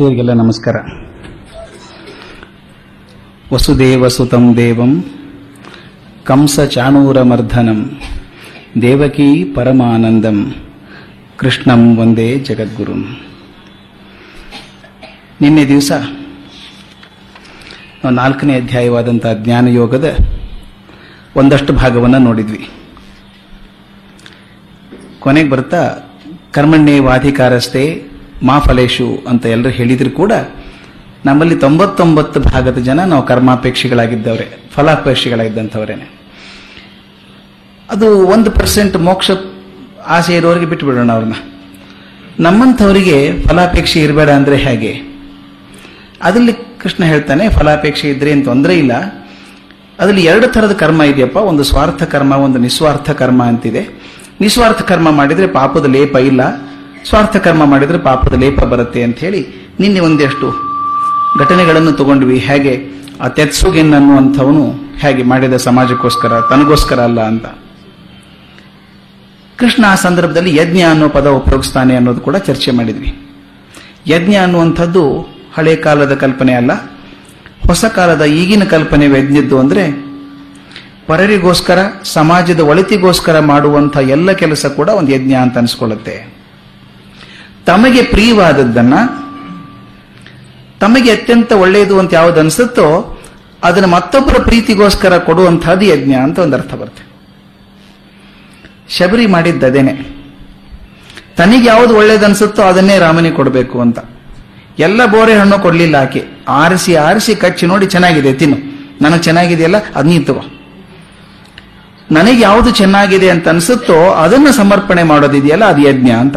ಆತ್ಮೀಯರಿಗೆಲ್ಲ ನಮಸ್ಕಾರ. ವಸುದೇವ ಸುತಂ ದೇವಂ, ಕಂಸ ಚಾಣೂರ ಮರ್ಧನಂ ದೇವಕೀ ಪರಮಾನಂದಂ, ಕೃಷ್ಣಂ ಒಂದೇ ಜಗದ್ಗುರುಂ. ನಿನ್ನೆ ದಿವಸ ನಾವು ನಾಲ್ಕನೇ ಅಧ್ಯಾಯವಾದಂತಹ ಜ್ಞಾನಯೋಗದ ಒಂದಷ್ಟು ಭಾಗವನ್ನು ನೋಡಿದ್ವಿ. ಕೊನೆಗೆ ಬರ್ತಾ ಕರ್ಮಣ್ಯೇ ವಾಧಿಕಾರಸ್ಥೆ ಮಾ ಫಲೇಶು ಅಂತ ಎಲ್ಲರೂ ಹೇಳಿದ್ರು ಕೂಡ ನಮ್ಮಲ್ಲಿ ತೊಂಬತ್ತೊಂಬತ್ತು ಭಾಗದ ಜನ ನಾವು ಕರ್ಮಾಪೇಕ್ಷಿಗಳಾಗಿದ್ದವ್ರೆ ಫಲಾಪೇಕ್ಷಿಗಳಾಗಿದ್ದಂಥವ್ರೇನೆ ಅದು ಒಂದು ಪರ್ಸೆಂಟ್ ಮೋಕ್ಷ ಆಸೆ ಇರೋರಿಗೆ ಬಿಟ್ಟು ಬಿಡೋಣ ಅವ್ರನ್ನ. ನಮ್ಮಂಥವರಿಗೆ ಫಲಾಪೇಕ್ಷೆ ಇರಬೇಡ ಅಂದ್ರೆ ಹೇಗೆ? ಅದರಲ್ಲಿ ಕೃಷ್ಣ ಹೇಳ್ತಾನೆ, ಫಲಾಪೇಕ್ಷೆ ಇದ್ರೆ ಏನು ತೊಂದರೆ ಇಲ್ಲ. ಅದರಲ್ಲಿ ಎರಡು ಥರದ ಕರ್ಮ ಇದೆಯಪ್ಪ, ಒಂದು ಸ್ವಾರ್ಥ ಕರ್ಮ, ಒಂದು ನಿಸ್ವಾರ್ಥ ಕರ್ಮ ಅಂತಿದೆ. ನಿಸ್ವಾರ್ಥ ಕರ್ಮ ಮಾಡಿದರೆ ಪಾಪದ ಲೇಪ ಇಲ್ಲ. ಸ್ವಾರ್ಥ ಕರ್ಮ ಮಾಡಿದ್ರೆ ಪಾಪದ ಲೇಪ ಬರುತ್ತೆ ಅಂತ ಹೇಳಿ ನಿನ್ನೆ ಒಂದೆಷ್ಟು ಘಟನೆಗಳನ್ನು ತಗೊಂಡ್ವಿ. ಹೇಗೆ? ಆ ತೆತ್ಸುಗೆನ್ ಅನ್ನುವಂಥವನು ಹೇಗೆ ಮಾಡಿದ ಸಮಾಜಕ್ಕೋಸ್ಕರ, ತನಗೋಸ್ಕರ ಅಲ್ಲ ಅಂತ. ಕೃಷ್ಣ ಆ ಸಂದರ್ಭದಲ್ಲಿ ಯಜ್ಞ ಅನ್ನೋ ಪದ ಉಪಯೋಗಿಸ್ತಾನೆ ಅನ್ನೋದು ಕೂಡ ಚರ್ಚೆ ಮಾಡಿದ್ವಿ. ಯಜ್ಞ ಅನ್ನುವಂಥದ್ದು ಹಳೆ ಕಾಲದ ಕಲ್ಪನೆ ಅಲ್ಲ. ಹೊಸ ಕಾಲದ ಈಗಿನ ಕಲ್ಪನೆ ಯಜ್ಞದ್ದು ಅಂದ್ರೆ ಪರರಿಗೋಸ್ಕರ, ಸಮಾಜದ ಒಳಿತಿಗೋಸ್ಕರ ಮಾಡುವಂಥ ಎಲ್ಲ ಕೆಲಸ ಕೂಡ ಒಂದು ಯಜ್ಞ ಅಂತ ಅನಿಸ್ಕೊಳ್ಳುತ್ತೆ. ತಮಗೆ ಪ್ರಿಯವಾದದ್ದನ್ನ, ತಮಗೆ ಅತ್ಯಂತ ಒಳ್ಳೆಯದು ಅಂತ ಯಾವ್ದು ಅನಿಸುತ್ತೋ, ಅದನ್ನು ಮತ್ತೊಬ್ಬರ ಪ್ರೀತಿಗೋಸ್ಕರ ಕೊಡುವಂತಹದ್ದು ಯಜ್ಞ ಅಂತ ಒಂದು ಅರ್ಥ ಬರುತ್ತೆ. ಶಬರಿ ಮಾಡಿದ್ದದೇನೆ ತನಗೆ ಯಾವುದು ಒಳ್ಳೇದನ್ಸುತ್ತೋ ಅದನ್ನೇ ರಾಮನಿಗೆ ಕೊಡಬೇಕು ಅಂತ. ಎಲ್ಲ ಬೋರೆ ಹಣ್ಣು ಕೊಡ್ಲಿಲ್ಲ ಆಕೆ. ಆರಿಸಿ ಆರಿಸಿ ಕಚ್ಚಿ ನೋಡಿ ಚೆನ್ನಾಗಿದೆ, ತಿನ್ನು. ನನಗೆ ಚೆನ್ನಾಗಿದೆಯಲ್ಲ ಅದ್ ತಗೋ. ನನಗೆ ಯಾವುದು ಚೆನ್ನಾಗಿದೆ ಅಂತ ಅನ್ಸುತ್ತೋ ಅದನ್ನು ಸಮರ್ಪಣೆ ಮಾಡೋದಿದೆಯಲ್ಲ, ಅದು ಯಜ್ಞ ಅಂತ.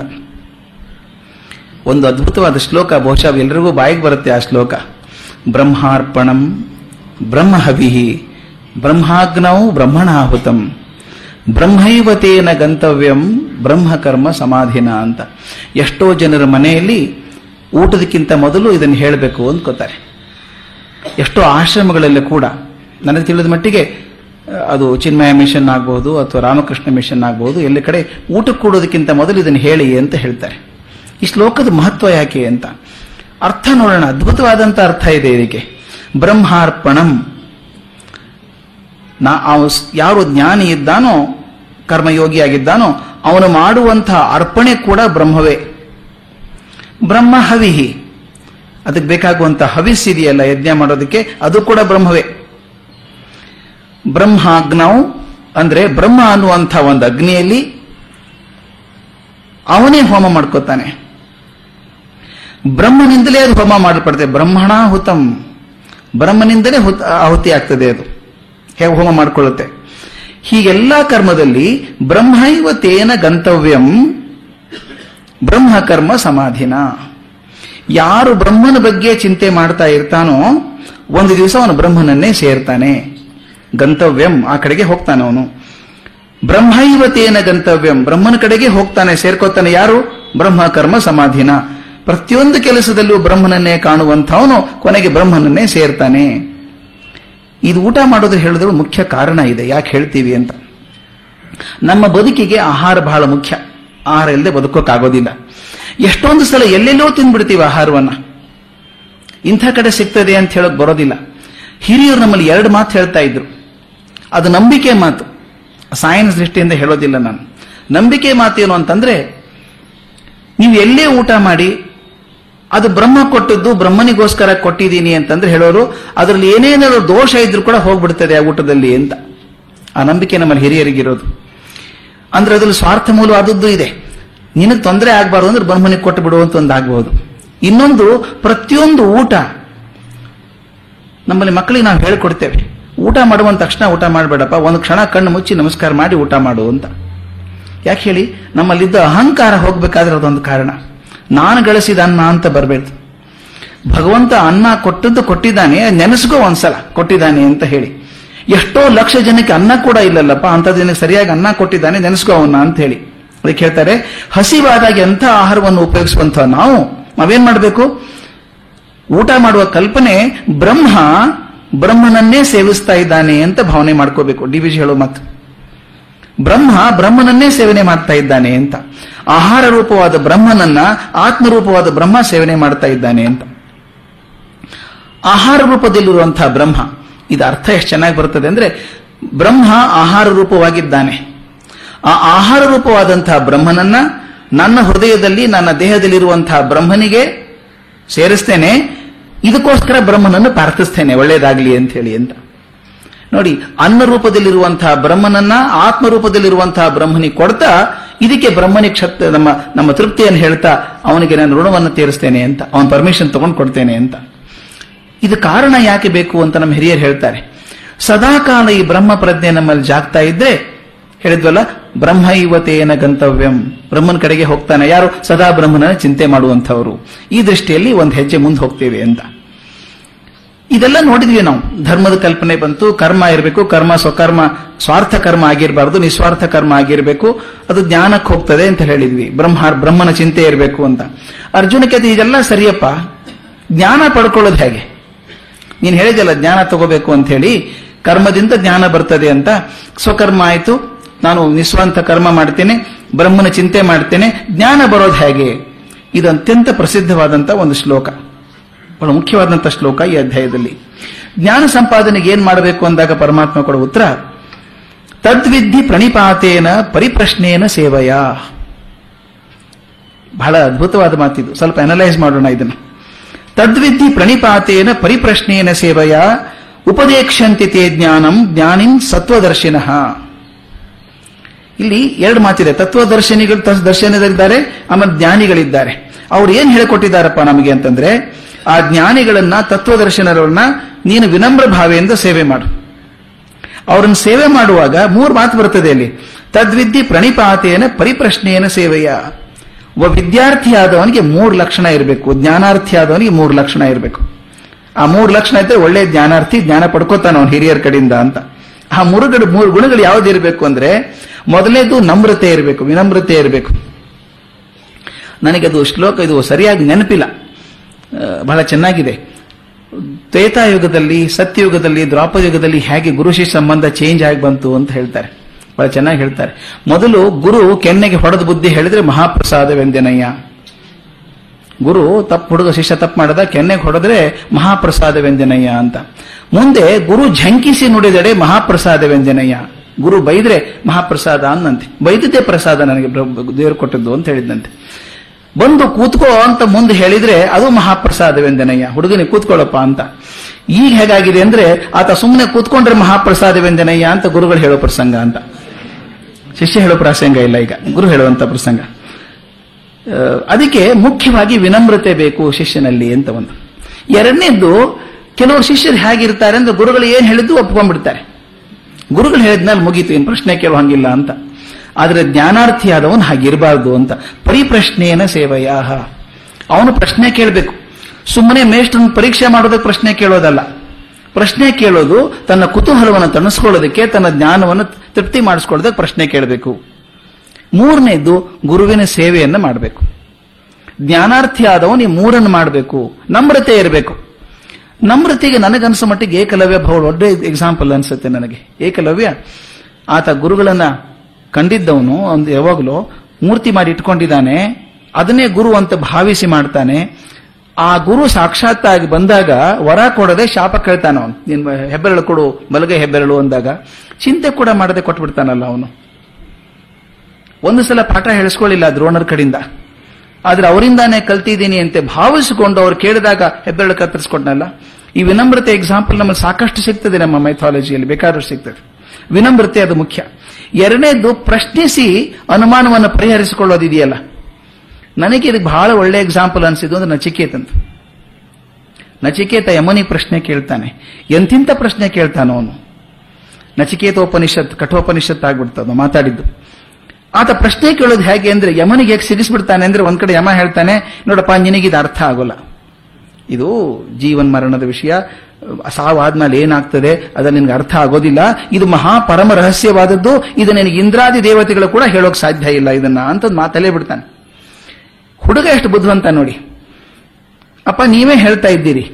ಒಂದು ಅದ್ಭುತವಾದ ಶ್ಲೋಕ, ಬಹುಶಃ ಎಲ್ಲರಿಗೂ ಬಾಯಿಗೆ ಬರುತ್ತೆ ಆ ಶ್ಲೋಕ. ಬ್ರಹ್ಮಾರ್ಪಣಂ ಬ್ರಹ್ಮಹವಿಹಿ ಬ್ರಹ್ಮಾಗ್ನೌ ಬ್ರಹ್ಮಣಾಹುತಂ ಬ್ರಹ್ಮೈವತೇನ ಗಂತವ್ಯಂ ಬ್ರಹ್ಮಕರ್ಮ ಸಮಾಧಿನ ಅಂತ. ಎಷ್ಟೋ ಜನರ ಮನೆಯಲ್ಲಿ ಊಟದಕ್ಕಿಂತ ಮೊದಲು ಇದನ್ನು ಹೇಳಬೇಕು ಅಂದ್ಕೋತಾರೆ. ಎಷ್ಟೋ ಆಶ್ರಮಗಳಲ್ಲಿ ಕೂಡ, ನನಗೆ ತಿಳಿದ ಮಟ್ಟಿಗೆ, ಅದು ಚಿನ್ಮಯ ಮಿಷನ್ ಆಗ್ಬೋದು ಅಥವಾ ರಾಮಕೃಷ್ಣ ಮಿಷನ್ ಆಗ್ಬೋದು, ಎಲ್ಲ ಕಡೆ ಊಟಕ್ಕೆ ಕೂಡೋದಕ್ಕಿಂತ ಮೊದಲು ಇದನ್ನು ಹೇಳಿ ಅಂತ ಹೇಳ್ತಾರೆ. ಈ ಶ್ಲೋಕದ ಮಹತ್ವ ಯಾಕೆ ಅಂತ? ಅರ್ಥ ನೋಡೋಣ. ಅದ್ಭುತವಾದಂತ ಅರ್ಥ ಇದೆ ಇದಕ್ಕೆ. ಬ್ರಹ್ಮಾರ್ಪಣಂ. ನಾ ಯಾರು ಜ್ಞಾನಿ ಇದ್ದಾನೋ ಕರ್ಮಯೋಗಿಯಾಗಿದ್ದಾನೋ ಅವನು ಮಾಡುವಂತಹ ಅರ್ಪಣೆ ಕೂಡ ಬ್ರಹ್ಮವೇ. ಬ್ರಹ್ಮ ಹವಿಹಿ. ಅದಕ್ಕೆ ಬೇಕಾಗುವಂತ ಹವಿಸ್ ಇದೆಯಲ್ಲ, ಯಜ್ಞ ಮಾಡೋದಕ್ಕೆ, ಅದು ಕೂಡ ಬ್ರಹ್ಮವೇ. ಬ್ರಹ್ಮಾಗ್ನವು ಅಂದ್ರೆ ಬ್ರಹ್ಮ ಅನ್ನುವಂಥ ಒಂದು ಅಗ್ನಿಯಲ್ಲಿ ಅವನೇ ಹೋಮ ಮಾಡ್ಕೋತಾನೆ. ಬ್ರಹ್ಮನಿಂದಲೇ ಅದು ಹೋಮ ಮಾಡಲ್ಪಡುತ್ತೆ ಬ್ರಹ್ಮಣಾಹುತಂ ಬ್ರಹ್ಮನಿಂದಲೇ ಆಹುತಿ ಆಗ್ತದೆ ಅದು. ಹೇಗೆ ಹೋಮ ಮಾಡಿಕೊಳ್ಳುತ್ತೆ? ಹೀಗೆಲ್ಲ ಕರ್ಮದಲ್ಲಿ ಬ್ರಹ್ಮೈವ ತೇನ ಗಂತವ್ಯಂ. ಬ್ರಹ್ಮಕರ್ಮ ಸಮಾಧಿನ. ಯಾರು ಬ್ರಹ್ಮನ ಬಗ್ಗೆ ಚಿಂತೆ ಮಾಡ್ತಾ ಇರ್ತಾನೋ, ಒಂದು ದಿವಸ ಅವನು ಬ್ರಹ್ಮನನ್ನೇ ಸೇರ್ತಾನೆ. ಗಂತವ್ಯಂ, ಆ ಕಡೆಗೆ ಹೋಗ್ತಾನೆ ಅವನು. ಬ್ರಹ್ಮೈವತೇನ ಗಂತವ್ಯಂ. ಬ್ರಹ್ಮನ ಕಡೆಗೆ ಹೋಗ್ತಾನೆ, ಸೇರ್ಕೋತಾನೆ ಯಾರು? ಬ್ರಹ್ಮಕರ್ಮ ಸಮಾಧಿನ. ಪ್ರತಿಯೊಂದು ಕೆಲಸದಲ್ಲೂ ಬ್ರಹ್ಮನನ್ನೇ ಕಾಣುವಂಥವನು ಕೊನೆಗೆ ಬ್ರಹ್ಮನನ್ನೇ ಸೇರ್ತಾನೆ. ಇದು ಊಟ ಮಾಡೋದು ಹೇಳಿದ್ರು ಮುಖ್ಯ ಕಾರಣ ಇದೆ. ಯಾಕೆ ಹೇಳ್ತೀವಿ ಅಂತ? ನಮ್ಮ ಬದುಕಿಗೆ ಆಹಾರ ಬಹಳ ಮುಖ್ಯ. ಆಹಾರ ಇಲ್ಲದೆ ಬದುಕೋಕ್ಕಾಗೋದಿಲ್ಲ. ಎಷ್ಟೊಂದು ಸಲ ಎಲ್ಲೆಲ್ಲೋ ತಿಂದ್ಬಿಡ್ತೀವಿ ಆಹಾರವನ್ನ. ಇಂಥ ಕಡೆ ಸಿಗ್ತದೆ ಅಂತ ಹೇಳಕ್ ಬರೋದಿಲ್ಲ. ಹಿರಿಯರು ನಮ್ಮಲ್ಲಿ ಎರಡು ಮಾತು ಹೇಳ್ತಾ ಇದ್ರು. ಅದು ನಂಬಿಕೆ ಮಾತು. ಸೈನ್ಸ್ ದೃಷ್ಟಿಯಿಂದ ಹೇಳೋದಿಲ್ಲ ನಾನು. ನಂಬಿಕೆ ಮಾತೇನು ಅಂತಂದ್ರೆ, ನೀವು ಎಲ್ಲೇ ಊಟ ಮಾಡಿ ಅದು ಬ್ರಹ್ಮ ಕೊಟ್ಟದ್ದು ಬ್ರಹ್ಮನಿಗೋಸ್ಕರ ಕೊಟ್ಟಿದ್ದೀನಿ ಅಂತಂದ್ರೆ ಹೇಳೋರು, ಅದರಲ್ಲಿ ಏನೇನಾದ್ರು ದೋಷ ಇದ್ರೂ ಕೂಡ ಹೋಗ್ಬಿಡ್ತದೆ ಆ ಊಟದಲ್ಲಿ ಅಂತ. ಆ ನಂಬಿಕೆ ನಮ್ಮಲ್ಲಿ ಹಿರಿಯರಿಗಿರೋದು. ಅಂದ್ರೆ ಅದ್ರಲ್ಲಿ ಸ್ವಾರ್ಥ ಮೂಲವಾದದ್ದು ಇದೆ. ನಿನಗೆ ತೊಂದರೆ ಆಗ್ಬಾರ್ದು ಅಂದ್ರೆ ಬ್ರಹ್ಮನಿಗೆ ಕೊಟ್ಟು ಬಿಡುವಂತ ಒಂದು ಆಗ್ಬಹುದು ಇನ್ನೊಂದು, ಪ್ರತಿಯೊಂದು ಊಟ, ನಮ್ಮಲ್ಲಿ ಮಕ್ಕಳಿಗೆ ನಾವು ಹೇಳ್ಕೊಡ್ತೇವೆ. ಊಟ ಮಾಡುವಂತ ತಕ್ಷಣ ಊಟ ಮಾಡಬೇಡಪ್ಪ, ಒಂದು ಕ್ಷಣ ಕಣ್ಣು ಮುಚ್ಚಿ ನಮಸ್ಕಾರ ಮಾಡಿ ಊಟ ಮಾಡು ಅಂತ. ಯಾಕೆ ಹೇಳಿ? ನಮ್ಮಲ್ಲಿದ್ದ ಅಹಂಕಾರ ಹೋಗ್ಬೇಕಾದ್ರೆ ಅದೊಂದು ಕಾರಣ. ನಾನು ಗಳಿಸಿದ ಅನ್ನ ಅಂತ ಬರಬೇಕು. ಭಗವಂತ ಅನ್ನ ಕೊಟ್ಟದ್ದು ಕೊಟ್ಟಿದ್ದಾನೆ, ನೆನೆಸ್ಕೋ ಒಂದ್ಸಲ, ಕೊಟ್ಟಿದ್ದಾನೆ ಅಂತ ಹೇಳಿ. ಎಷ್ಟೋ ಲಕ್ಷ ಜನಕ್ಕೆ ಅನ್ನ ಕೂಡ ಇಲ್ಲಲ್ಲಪ್ಪ ಅಂತ ಜನಕ್ಕೆ ಸರಿಯಾಗಿ ಅನ್ನ ಕೊಟ್ಟಿದ್ದಾನೆ, ನೆನೆಸ್ಕೋ ಅವನ್ನ ಅಂತ ಹೇಳಿ. ಅದಕ್ಕೆ ಹೇಳ್ತಾರೆ, ಹಸಿವಾದಾಗ ಎಂಥ ಆಹಾರವನ್ನು ಉಪಯೋಗಿಸುವಂತ ನಾವು? ನಾವೇನ್ ಮಾಡಬೇಕು? ಊಟ ಮಾಡುವ ಕಲ್ಪನೆ ಬ್ರಹ್ಮ ಬ್ರಹ್ಮನನ್ನೇ ಸೇವಿಸ್ತಾ ಇದ್ದಾನೆ ಅಂತ ಭಾವನೆ ಮಾಡ್ಕೋಬೇಕು. ಡಿ ವಿಜಿ ಹೇಳೋ ಮಾತು. ಬ್ರಹ್ಮ ಬ್ರಹ್ಮನನ್ನೇ ಸೇವನೆ ಮಾಡ್ತಾ ಇದ್ದಾನೆ ಅಂತ. ಆಹಾರ ರೂಪವಾದ ಬ್ರಹ್ಮನನ್ನ ಆತ್ಮರೂಪವಾದ ಬ್ರಹ್ಮ ಸೇವನೆ ಮಾಡ್ತಾ ಇದ್ದಾನೆ ಅಂತ. ಆಹಾರ ರೂಪದಲ್ಲಿರುವಂತಹ ಬ್ರಹ್ಮ, ಇದು ಅರ್ಥ ಎಷ್ಟು ಚೆನ್ನಾಗಿ ಬರುತ್ತದೆ ಅಂದ್ರೆ ಬ್ರಹ್ಮ ಆಹಾರ ರೂಪವಾಗಿದ್ದಾನೆ. ಆ ಆಹಾರ ರೂಪವಾದಂತಹ ಬ್ರಹ್ಮನನ್ನ ನನ್ನ ಹೃದಯದಲ್ಲಿ, ನನ್ನ ದೇಹದಲ್ಲಿರುವಂತಹ ಬ್ರಹ್ಮನಿಗೆ ಸೇರಿಸ್ತೇನೆ. ಇದಕ್ಕೋಸ್ಕರ ಬ್ರಹ್ಮನನ್ನು ಪ್ರಾರ್ಥಿಸ್ತೇನೆ ಒಳ್ಳೇದಾಗ್ಲಿ ಅಂತ ಹೇಳಿ ಅಂತ. ನೋಡಿ ಅನ್ನ ರೂಪದಲ್ಲಿರುವಂತಹ ಬ್ರಹ್ಮನನ್ನ ಆತ್ಮ ರೂಪದಲ್ಲಿರುವಂತಹ ಬ್ರಹ್ಮನಿಗೆ ಕೊಡ್ತಾ, ಇದಕ್ಕೆ ಬ್ರಹ್ಮನಿಗೆ ಕ್ಷತ್, ನಮ್ಮ ನಮ್ಮ ತೃಪ್ತಿಯನ್ನು ಹೇಳ್ತಾ, ಅವನಿಗೆ ನಾನು ಋಣವನ್ನು ತೀರಿಸ್ತೇನೆ ಅಂತ, ಅವನ ಪರ್ಮಿಷನ್ ತಗೊಂಡು ಕೊಡ್ತೇನೆ ಅಂತ. ಇದು ಕಾರಣ ಯಾಕೆ ಬೇಕು ಅಂತ ನಮ್ಮ ಹಿರಿಯರು ಹೇಳ್ತಾರೆ. ಸದಾಕಾಲ ಈ ಬ್ರಹ್ಮ ಪ್ರಜ್ಞೆ ನಮ್ಮಲ್ಲಿ ಜಾಗ್ತಾ ಇದ್ರೆ, ಹೇಳಿದ್ವಲ್ಲ, ಬ್ರಹ್ಮ ಇವತೇನ ಗಂತವ್ಯಂ. ಬ್ರಹ್ಮನ ಕಡೆಗೆ ಹೋಗ್ತಾನೆ. ಯಾರು? ಸದಾ ಬ್ರಹ್ಮನ ಚಿಂತೆ ಮಾಡುವಂಥವರು. ಈ ದೃಷ್ಟಿಯಲ್ಲಿ ಒಂದು ಹೆಜ್ಜೆ ಮುಂದೆ ಹೋಗ್ತೇವೆ ಅಂತ. ಇದೆಲ್ಲ ನೋಡಿದ್ವಿ ನಾವು. ಧರ್ಮದ ಕಲ್ಪನೆ ಬಂತು, ಕರ್ಮ ಇರಬೇಕು, ಕರ್ಮ ಸ್ವಕರ್ಮ, ಸ್ವಾರ್ಥ ಕರ್ಮ ಆಗಿರಬಾರ್ದು, ನಿಸ್ವಾರ್ಥ ಕರ್ಮ ಆಗಿರಬೇಕು, ಅದು ಜ್ಞಾನಕ್ಕೆ ಹೋಗ್ತದೆ ಅಂತ ಹೇಳಿದ್ವಿ. ಬ್ರಹ್ಮ ಬ್ರಹ್ಮನ ಚಿಂತೆ ಇರಬೇಕು ಅಂತ. ಅರ್ಜುನಕ್ಕೆ ಅದು ಇದೆಲ್ಲ ಸರಿಯಪ್ಪ. ಜ್ಞಾನ ಪಡ್ಕೊಳ್ಳೋದು ಹೇಗೆ? ನೀನು ಹೇಳಿದಲ್ಲ ಜ್ಞಾನ ತಗೋಬೇಕು ಅಂತ ಹೇಳಿ, ಕರ್ಮದಿಂದ ಜ್ಞಾನ ಬರ್ತದೆ ಅಂತ. ಸ್ವಕರ್ಮ ಆಯಿತು, ನಾನು ನಿಸ್ವಾರ್ಥ ಕರ್ಮ ಮಾಡ್ತೇನೆ, ಬ್ರಹ್ಮನ ಚಿಂತೆ ಮಾಡ್ತೇನೆ, ಜ್ಞಾನ ಬರೋದು ಹೇಗೆ? ಇದು ಅತ್ಯಂತ ಪ್ರಸಿದ್ಧವಾದಂತ ಒಂದು ಶ್ಲೋಕ. ಬಹಳ ಮುಖ್ಯವಾದಂತಹ ಶ್ಲೋಕ ಈ ಅಧ್ಯಾಯದಲ್ಲಿ. ಜ್ಞಾನ ಸಂಪಾದನೆಗೆ ಏನ್ ಮಾಡಬೇಕು ಅಂದಾಗ ಪರಮಾತ್ಮ ಕೊಡುವ ಉತ್ತರ? ತದ್ವಿಧಿ ಪ್ರಣಿಪಾತೇನ ಪರಿಪ್ರಶ್ನೇನ ಸೇವೆಯ. ಬಹಳ ಅದ್ಭುತವಾದ ಮಾತಿದು. ಸ್ವಲ್ಪ ಅನಲೈಸ್ ಮಾಡೋಣ ಇದನ್ನು. ತದ್ವಿಧಿ ಪ್ರಣಿಪಾತೇನ ಪರಿಪ್ರಶ್ನೇನ ಸೇವೆಯ ಉಪದೇಕ್ಷಂತಿತೆ ಜ್ಞಾನಂ ಜ್ಞಾನಿಂ ಸತ್ವದರ್ಶಿನಃ. ಇಲ್ಲಿ ಎರಡು ಮಾತಿದೆ. ತತ್ವದರ್ಶನಿಗಳು ದರ್ಶನದಲ್ಲಿದ್ದಾರೆ, ಆಮೇಲೆ ಜ್ಞಾನಿಗಳಿದ್ದಾರೆ. ಅವ್ರು ಏನ್ ಹೇಳಿಕೊಟ್ಟಿದ್ದಾರಪ್ಪ ನಮಗೆ ಅಂತಂದ್ರೆ ಆ ಜ್ಞಾನಿಗಳನ್ನ, ತತ್ವದರ್ಶನರನ್ನ ನೀನು ವಿನಮ್ರ ಭಾವೆಯಿಂದ ಸೇವೆ ಮಾಡು. ಅವರನ್ನು ಸೇವೆ ಮಾಡುವಾಗ ಮೂರು ಮಾತು ಬರ್ತದೆ ಅಲ್ಲಿ. ತದ್ವಿದ್ಯೆ ಪ್ರಣಿಪಾತೇನ ಪರಿಪ್ರಶ್ನೆಯನ ಸೇವೆಯ. ಒಬ್ಬ ವಿದ್ಯಾರ್ಥಿ ಆದವನಿಗೆ ಮೂರು ಲಕ್ಷಣ ಇರಬೇಕು. ಜ್ಞಾನಾರ್ಥಿ ಆದವನಿಗೆ ಮೂರು ಲಕ್ಷಣ ಇರಬೇಕು. ಆ ಮೂರು ಲಕ್ಷಣ ಇದ್ರೆ ಒಳ್ಳೆ ಜ್ಞಾನಾರ್ಥಿ, ಜ್ಞಾನ ಪಡ್ಕೋತಾನ ಅವನು ಹಿರಿಯರ ಕಡೆಯಿಂದ ಅಂತ. ಆ ಮೂರು ಗಡು ಮೂರು ಗುಣಗಳು ಯಾವ್ದು ಇರಬೇಕು ಅಂದ್ರೆ ಮೊದಲನೇದು ನಮ್ರತೆ ಇರಬೇಕು, ವಿನಮ್ರತೆ ಇರಬೇಕು. ನನಗೆ ಅದು ಶ್ಲೋಕ ಇದು ಸರಿಯಾಗಿ ನೆನಪಿಲ್ಲ. ಬಹಳ ಚೆನ್ನಾಗಿದೆ. ತ್ರೇತಾಯುಗದಲ್ಲಿ ಸತ್ಯಯುಗದಲ್ಲಿ ದ್ವಾಪಯುಗದಲ್ಲಿ ಹೇಗೆ ಗುರು ಶಿಷ್ಯ ಸಂಬಂಧ ಚೇಂಜ್ ಆಗಿ ಬಂತು ಅಂತ ಹೇಳ್ತಾರೆ. ಬಹಳ ಚೆನ್ನಾಗಿ ಹೇಳ್ತಾರೆ. ಮೊದಲು ಗುರು ಕೆನ್ನೆಗೆ ಹೊಡೆದ ಬುದ್ಧಿ ಹೇಳಿದ್ರೆ ಮಹಾಪ್ರಸಾದವೆಂದೆನಯ್ಯ. ಗುರು ತಪ್ಪು ಹುಡುಗ ಶಿಷ್ಯ ತಪ್ಪು ಮಾಡದ, ಕೆನ್ನೆಗೆ ಹೊಡೆದ್ರೆ ಮಹಾಪ್ರಸಾದವೆಂದೆನಯ್ಯ ಅಂತ. ಮುಂದೆ ಗುರು ಝಂಕಿಸಿ ಮಹಾಪ್ರಸಾದ ಮಹಾಪ್ರಸಾದವೆಂದೆನಯ್ಯ. ಗುರು ಬೈದ್ರೆ ಮಹಾಪ್ರಸಾದ ಅನ್ನಂತೆ. ಬೈದಿದ್ದೇ ಪ್ರಸಾದ ನನಗೆ ದೇವರು ಕೊಟ್ಟದ್ದು ಅಂತ ಹೇಳಿದಂತೆ ಬಂದು ಕೂತ್ಕೋ ಅಂತ ಮುಂದೆ ಹೇಳಿದ್ರೆ ಅದು ಮಹಾಪ್ರಸಾದವೆಂದನಯ್ಯ. ಹುಡುಗನಿಗೆ ಕೂತ್ಕೊಳ್ಳಪ್ಪ ಅಂತ. ಈಗ ಹೇಗಾಗಿದೆ ಅಂದ್ರೆ ಆತ ಸುಮ್ಮನೆ ಕೂತ್ಕೊಂಡ್ರೆ ಮಹಾಪ್ರಸಾದವೆಂದನಯ್ಯ ಅಂತ ಗುರುಗಳು ಹೇಳೋ ಪ್ರಸಂಗ ಅಂತ. ಶಿಷ್ಯ ಹೇಳೋ ಪ್ರಸಂಗ ಇಲ್ಲ ಈಗ. ಗುರು ಹೇಳುವಂತ ಪ್ರಸಂಗ. ಅದಕ್ಕೆ ಮುಖ್ಯವಾಗಿ ವಿನಮ್ರತೆ ಬೇಕು ಶಿಷ್ಯನಲ್ಲಿ ಅಂತ ಒಂದು. ಎರಡನೇದ್ದು, ಕೆಲವರು ಶಿಷ್ಯರು ಹೇಗಿರ್ತಾರೆ ಅಂದ್ರೆ ಗುರುಗಳು ಏನ್ ಹೇಳಿದ್ದು ಒಪ್ಕೊಂಡ್ಬಿಡ್ತಾರೆ. ಗುರುಗಳು ಹೇಳಿದ್ಮೇಲೆ ಮುಗೀತು ಏನು ಪ್ರಶ್ನೆ ಕೇಳೋ ಹಂಗಿಲ್ಲ ಅಂತ. ಆದ್ರೆ ಜ್ಞಾನಾರ್ಥಿಯಾದವನು ಹಾಗಿರಬಾರ್ದು ಅಂತ. ಪರಿಪ್ರಶ್ನೆಯನ ಸೇವಯ ಅವನು ಪ್ರಶ್ನೆ ಕೇಳಬೇಕು. ಸುಮ್ಮನೆ ಮೇಷ್ಟ್ರನ್ನ ಪರೀಕ್ಷೆ ಮಾಡೋದಕ್ಕೆ ಪ್ರಶ್ನೆ ಕೇಳೋದಲ್ಲ. ಪ್ರಶ್ನೆ ಕೇಳೋದು ತನ್ನ ಕುತೂಹಲವನ್ನು ತಣಿಸ್ಕೊಳ್ಳೋದಕ್ಕೆ, ತನ್ನ ಜ್ಞಾನವನ್ನು ತೃಪ್ತಿ ಮಾಡಿಸ್ಕೊಳ್ಳೋದಕ್ಕೆ ಪ್ರಶ್ನೆ ಕೇಳಬೇಕು. ಮೂರನೇದ್ದು ಗುರುವಿನ ಸೇವೆಯನ್ನು ಮಾಡಬೇಕು. ಜ್ಞಾನಾರ್ಥಿ ಆದವನು ಈ ಮೂರನ್ನು ಮಾಡಬೇಕು. ನಮ್ರತೆ ಇರಬೇಕು. ನಮ್ರತೆಗೆ ನನಗನ್ಸೋ ಮಟ್ಟಿಗೆ ಏಕಲವ್ಯ ಬಹಳ ದೊಡ್ಡ ಎಕ್ಸಾಂಪಲ್ ಅನ್ಸುತ್ತೆ ನನಗೆ. ಏಕಲವ್ಯ? ಆತ ಗುರುಗಳನ್ನ ಕಂಡಿದ್ದವನು ಒಂದು ಯಾವಾಗಲೂ ಮೂರ್ತಿ ಮಾಡಿ ಇಟ್ಕೊಂಡಿದ್ದಾನೆ, ಅದನ್ನೇ ಗುರು ಅಂತ ಭಾವಿಸಿ ಮಾಡ್ತಾನೆ. ಆ ಗುರು ಸಾಕ್ಷಾತ್ತಾಗಿ ಬಂದಾಗ ವರ ಕೊಡದೆ ಶಾಪ ಕೇಳ್ತಾನ ಅವನು. ನಿನ್ ಹೆಬ್ಬೆರಳು ಕೊಡು ಬಲಗೈ ಹೆಬ್ಬೆರಳು ಅಂದಾಗ. ಚಿಂತೆ ಕೂಡ ಮಾಡದೆ ಕೊಟ್ಬಿಡ್ತಾನಲ್ಲ ಅವನು. ಒಂದು ಸಲ ಪಾಠ ಹೇಳಿಸ್ಕೊಳ್ಳಿಲ್ಲ ದ್ರೋಣರ ಕಡೆಯಿಂದ. ಆದ್ರೆ ಅವರಿಂದಾನೇ ಕಲ್ತಿದ್ದೀನಿ ಅಂತ ಭಾವಿಸಿಕೊಂಡು ಅವ್ರು ಕೇಳಿದಾಗ ಹೆಬ್ಬೆರಳು ಕತ್ತರಿಸ್ಕೊಟ್ನಲ್ಲ. ಈ ವಿನಮ್ರತೆ ಎಕ್ಸಾಂಪಲ್ ನಮಗೆ ಸಾಕಷ್ಟು ಸಿಗ್ತದೆ ನಮ್ಮ ಮೈಥಾಲಜಿಯಲ್ಲಿ ಬೇಕಾದ್ರೂ ಸಿಗ್ತದೆ. ವಿನಮ್ರತೆ ಅದು ಮುಖ್ಯ. ಎರಡನೇದು ಪ್ರಶ್ನಿಸಿ ಅನುಮಾನವನ್ನು ಪರಿಹರಿಸಿಕೊಳ್ಳೋದಿದೆಯಲ್ಲ. ನನಗೆ ಇದಕ್ಕೆ ಬಹಳ ಒಳ್ಳೆ ಎಕ್ಸಾಂಪಲ್ ಅನಿಸಿದ್ದು ಅಂದ್ರೆ ನಚಿಕೇತಂತ ನಚಿಕೇತ ಯಮನಿ ಪ್ರಶ್ನೆ ಕೇಳ್ತಾನೆ. ಎಂತಿಂತ ಪ್ರಶ್ನೆ ಕೇಳ್ತಾನ ಅವನು? ನಚಿಕೇತೋಪನಿಷತ್, ಕಠೋಪನಿಷತ್ ಆಗ್ಬಿಡ್ತದ ಮಾತಾಡಿದ್ದು. ಆತ ಪ್ರಶ್ನೆ ಕೇಳೋದು ಹೇಗೆ ಅಂದ್ರೆ ಯಮನಿಗೆ ಹೇಗೆ ಸಿಗಿಸ್ಬಿಡ್ತಾನೆ ಅಂದ್ರೆ ಒಂದ್ ಕಡೆ ಯಮ ಹೇಳ್ತಾನೆ, ನೋಡಪ್ಪ, ನಿನಗಿದು ಅರ್ಥ ಆಗೋಲ್ಲ. ಇದು ಜೀವನ್ ಮರಣದ ವಿಷಯ ಸಾವು ಆದ್ಮೇಲೆ ಏನಾಗ್ತದೆ? ಅದು ನಿನ್ಗೆ ಅರ್ಥ ಆಗೋದಿಲ್ಲ. ಇದು ಮಹಾ ಪರಮ ರಹಸ್ಯವಾದದ್ದು. ಇದು ನಿನಗೆ ಇಂದ್ರಾದಿ ದೇವತೆಗಳು ಕೂಡ ಹೇಳೋಕೆ ಸಾಧ್ಯ ಇಲ್ಲ ಇದನ್ನ ಅಂತ ಮಾತಲ್ಲೇ ಬಿಡ್ತಾನೆ. ಹುಡುಗ ಎಷ್ಟು ಬುದ್ಧಿವಂತ ನೋಡಿ. ಅಪ್ಪ, ನೀವೇ ಹೇಳ್ತಾ ಇದ್ದೀರಿ.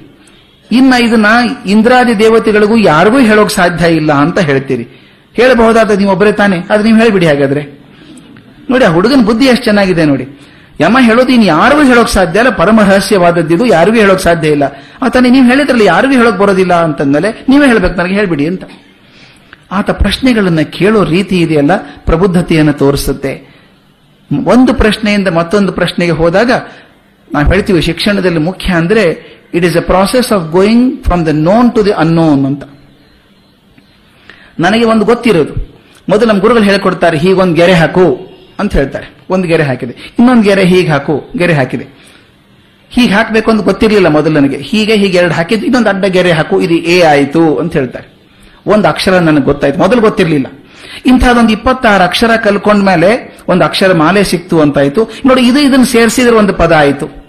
ಇನ್ನ ಇದನ್ನ ಇಂದ್ರಾದಿ ದೇವತೆಗಳಿಗೂ ಯಾರಿಗೂ ಹೇಳೋಕೆ ಸಾಧ್ಯ ಇಲ್ಲ ಅಂತ ಹೇಳ್ತೀರಿ. ಹೇಳಬಹುದಾದ ನೀವು ಒಬ್ಬರೇ ತಾನೆ. ಅದು ನೀವು ಹೇಳಿಬಿಡಿ ಹಾಗಾದ್ರೆ. ನೋಡಿ, ಆ ಹುಡುಗನ ಬುದ್ಧಿ ಎಷ್ಟು ಚೆನ್ನಾಗಿದೆ ನೋಡಿ. ಯಮ ಹೇಳೋದು ಇನ್ನು ಯಾರಿಗೂ ಹೇಳೋಕ್ ಸಾಧ್ಯ ಇಲ್ಲ ಪರಮ ಇದು ಯಾರಿಗೂ ಹೇಳೋಕ್ ಸಾಧ್ಯ ಇಲ್ಲ. ಆತನೇ ನೀವು ಹೇಳಿದ್ರಲ್ಲ ಯಾರಿಗೂ ಹೇಳೋಕ್ ಬರೋದಿಲ್ಲ ಅಂತಂದ್ಮೇಲೆ ನೀವೇ ಹೇಳ್ಬೇಕು ನನಗೆ, ಹೇಳ್ಬಿಡಿ ಅಂತ. ಆತ ಪ್ರಶ್ನೆಗಳನ್ನ ಕೇಳೋ ರೀತಿ ಇದೆಯಲ್ಲ, ಪ್ರಬುದ್ಧತೆಯನ್ನು ತೋರಿಸುತ್ತೆ. ಒಂದು ಪ್ರಶ್ನೆಯಿಂದ ಮತ್ತೊಂದು ಪ್ರಶ್ನೆಗೆ ಹೋದಾಗ, ನಾವು ಹೇಳ್ತೀವಿ ಶಿಕ್ಷಣದಲ್ಲಿ ಮುಖ್ಯ ಅಂದ್ರೆ it is a process of going from the known to the unknown ಅಂತ. ನನಗೆ ಒಂದು ಗೊತ್ತಿರೋದು. ಮೊದಲು ನಮ್ಮ ಗುರುಗಳು ಹೇಳಿಕೊಡ್ತಾರೆ, ಹೀಗೊಂದು ಗೆರೆ ಹಾಕು. ಅಂತ ಹೇಳ್ತಾರೆ. ಒಂದು ಗೆರೆ ಹಾಕಿದೆ. ಇನ್ನೊಂದು ಗೆರೆ ಹೀಗೆ ಹಾಕು, ಗೆರೆ ಹಾಕಿದೆ. ಹೀಗೆ ಹಾಕಬೇಕು ಅಂತ ಗೊತ್ತಿರಲಿಲ್ಲ ಮೊದಲು ನನಗೆ. ಹೀಗೆ ಹೀಗೆ ಎರಡು ಹಾಕಿದ್ದು, ಇನ್ನೊಂದು ಅಡ್ಡ ಗೆರೆ ಹಾಕು, ಇದು ಎ ಆಯಿತು ಅಂತ ಹೇಳ್ತಾರೆ. ಒಂದು ಅಕ್ಷರ ನನಗೆ ಗೊತ್ತಾಯ್ತು. ಮೊದಲು ಗೊತ್ತಿರಲಿಲ್ಲ. ಇಂಥದ್ದೊಂದು ಇಪ್ಪತ್ತಾರು ಅಕ್ಷರ ಕಲ್ಕೊಂಡ ಮೇಲೆ ಒಂದು ಅಕ್ಷರ ಮಾಲೆ ಸಿಕ್ತು ಅಂತಾಯ್ತು. ನೋಡಿ, ಇದು ಇದನ್ನು ಸೇರಿಸಿದ್ರೆ ಒಂದು ಪದ ಆಯಿತು.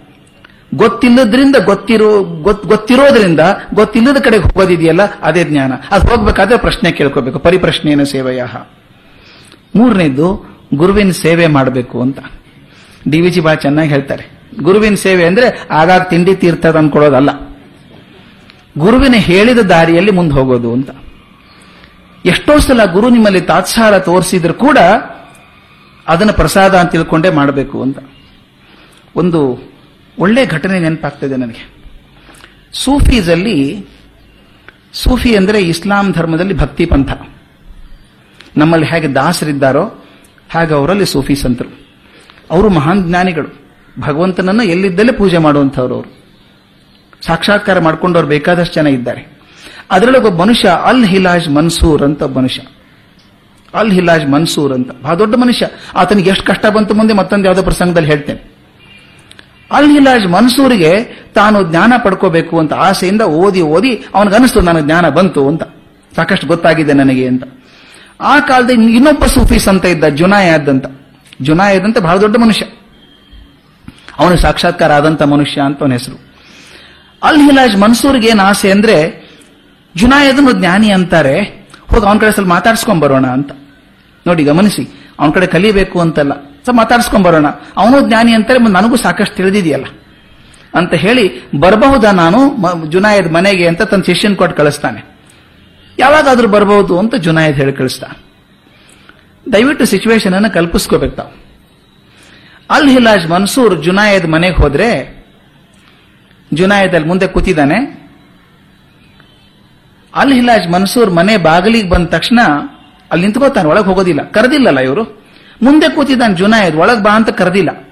ಗೊತ್ತಿಲ್ಲದ್ರಿಂದ ಗೊತ್ತಿರೋ, ಗೊತ್- ಗೊತ್ತಿರೋದ್ರಿಂದ ಗೊತ್ತಿಲ್ಲದ ಕಡೆ ಹೋಗೋದಿದೆಯಲ್ಲ, ಅದೇ ಜ್ಞಾನ. ಅದು ಹೋಗ್ಬೇಕಾದ್ರೆ ಪ್ರಶ್ನೆ ಕೇಳ್ಕೋಬೇಕು. ಪರಿಪ್ರಶ್ನೆಯನ್ನು ಸೇವೆಯ. ಮೂರನೇದು ಗುರುವಿನ ಸೇವೆ ಮಾಡಬೇಕು ಅಂತ. ಡಿ ವಿ ಜಿ ಚೆನ್ನಾಗಿ ಹೇಳ್ತಾರೆ. ಗುರುವಿನ ಸೇವೆ ಅಂದ್ರೆ ಆಗಾಗ ತಿಂಡಿ ತೀರ್ಥದ ಅನ್ಕೊಳ್ಳೋದಲ್ಲ. ಗುರುವಿನ ಹೇಳಿದ ದಾರಿಯಲ್ಲಿ ಮುಂದೆ ಹೋಗೋದು ಅಂತ. ಎಷ್ಟೋ ಸಲ ಗುರು ನಿಮ್ಮಲ್ಲಿ ತಾತ್ಸಾರ ತೋರಿಸಿದ್ರು ಕೂಡ ಅದನ್ನು ಪ್ರಸಾದ ಅಂತ ತಿಳ್ಕೊಂಡೇ ಮಾಡಬೇಕು ಅಂತ. ಒಂದು ಒಳ್ಳೆ ಘಟನೆ ನೆನಪಾಗ್ತದೆ ನನಗೆ. ಸೂಫೀಸಲ್ಲಿ, ಸೂಫಿ ಅಂದರೆ ಇಸ್ಲಾಂ ಧರ್ಮದಲ್ಲಿ ಭಕ್ತಿ ಪಂಥ. ನಮ್ಮಲ್ಲಿ ಹೇಗೆ ದಾಸರಿದ್ದಾರೋ ಹಾಗೆ ಅವರಲ್ಲಿ ಸೂಫಿ ಸಂತರು. ಅವರು ಮಹಾನ್ ಜ್ಞಾನಿಗಳು. ಭಗವಂತನನ್ನ ಎಲ್ಲಿದ್ದಲ್ಲೇ ಪೂಜೆ ಮಾಡುವಂಥವ್ರು ಅವರು. ಸಾಕ್ಷಾತ್ಕಾರ ಮಾಡ್ಕೊಂಡವ್ರು ಬೇಕಾದಷ್ಟು ಜನ ಇದ್ದಾರೆ. ಅದರೊಳಗೆ ಒಬ್ಬ ಮನುಷ್ಯ, ಅಲ್ ಹಿಲಾಜ್ ಮನ್ಸೂರ್ ಅಂತ ಮನುಷ್ಯ. ಅಲ್ ಹಿಲಾಜ್ ಮನ್ಸೂರ್ ಅಂತ. ಬಹಳ ದೊಡ್ಡ ಮನುಷ್ಯ. ಆತನಿಗೆ ಎಷ್ಟು ಕಷ್ಟ ಬಂತು ಮುಂದೆ ಮತ್ತೊಂದು ಯಾವುದೋ ಪ್ರಸಂಗದಲ್ಲಿ ಹೇಳ್ತೇನೆ. ಅಲ್ ಹಿಲಾಜ್ ಮನ್ಸೂರಿಗೆ ತಾನು ಜ್ಞಾನ ಪಡ್ಕೋಬೇಕು ಅಂತ ಆಸೆಯಿಂದ ಓದಿ ಓದಿ ಅವನಿಗನ್ನಿಸ್ತು, ನನಗೆ ಜ್ಞಾನ ಬಂತು ಅಂತ. ಸಾಕಷ್ಟು ಗೊತ್ತಾಗಿದೆ ನನಗೆ ಅಂತ. ಆ ಕಾಲದಲ್ಲಿ ಇನ್ನೊಬ್ಬ ಸೂಫೀಸ್ ಅಂತ ಇದ್ದ ಜುನಾಯದ್ ಅಂತ. ಜುನಾಯದ್ ಅಂತ ಬಹಳ ದೊಡ್ಡ ಮನುಷ್ಯ. ಅವನು ಸಾಕ್ಷಾತ್ಕಾರ ಆದಂತ ಮನುಷ್ಯ ಅಂತ ಅವನ ಹೆಸರು. ಅಲ್ ಹಿಲಾಜ್ ಮನ್ಸೂರ್ಗೆ ಏನು ಆಸೆ ಅಂದ್ರೆ, ಜುನಾಯದನ್ನು ಜ್ಞಾನಿ ಅಂತಾರೆ, ಹೋಗಿ ಅವನ ಕಡೆ ಸ್ವಲ್ಪ ಮಾತಾಡ್ಸ್ಕೊಂಡ್ ಬರೋಣ ಅಂತ. ನೋಡಿ, ಗಮನಿಸಿ, ಅವನ ಕಡೆ ಕಲಿಬೇಕು ಅಂತಲ್ಲ. ಸ್ವಲ್ಪ ಮಾತಾಡ್ಸ್ಕೊಂಡ್ ಬರೋಣ. ಅವನು ಜ್ಞಾನಿ ಅಂತಾರೆ ನನಗೂ ಸಾಕಷ್ಟು ತಿಳಿದಿದೆಯಲ್ಲ. ಅಂತ ಹೇಳಿ, ಬರಬಹುದಾ ನಾನು ಜುನಾಯದ್ ಮನೆಗೆ ಅಂತ ತನ್ನ ಶಿಷ್ಯನ್ ಕೊಟ್ಟು ಕಳಿಸ್ತಾನೆ. ಯಾವಾಗಾದ್ರೂ ಬರಬಹುದು ಅಂತ ಜುನಾಯತ್ ಹೇಳಿ ಕಳಿಸ್ತಾ ದಯವಿಟ್ಟು ಸಿಚುವೇಶನ್ ಅನ್ನು ಕಲ್ಪಿಸ್ಕೋಬೇಕು ತಾವು. ಅಲ್ ಹಿಲಾಜ್ ಮನ್ಸೂರ್ ಜುನಾಯದ್ ಮನೆಗೆ ಹೋದ್ರೆ ಜುನಾಯದ್ ಅಲ್ಲಿ ಮುಂದೆ ಕೂತಿದ್ದಾನೆ. ಅಲ್ ಹಿಲಾಜ್ ಮನ್ಸೂರ್ ಮನೆ ಬಾಗಿಲಿಗೆ ಬಂದ ತಕ್ಷಣ ಅಲ್ಲಿ ನಿಂತ್ಕೋತಾನೆ, ಒಳಗೆ ಹೋಗೋದಿಲ್ಲ. ಕರೆದಿಲ್ಲಲ್ಲ ಇವರು. ಮುಂದೆ ಕೂತಿದ್ದಾನೆ ಜುನಾಯದ್, ಒಳಗ್ ಬಾ ಅಂತ ಕರೆದಿಲ್ಲ.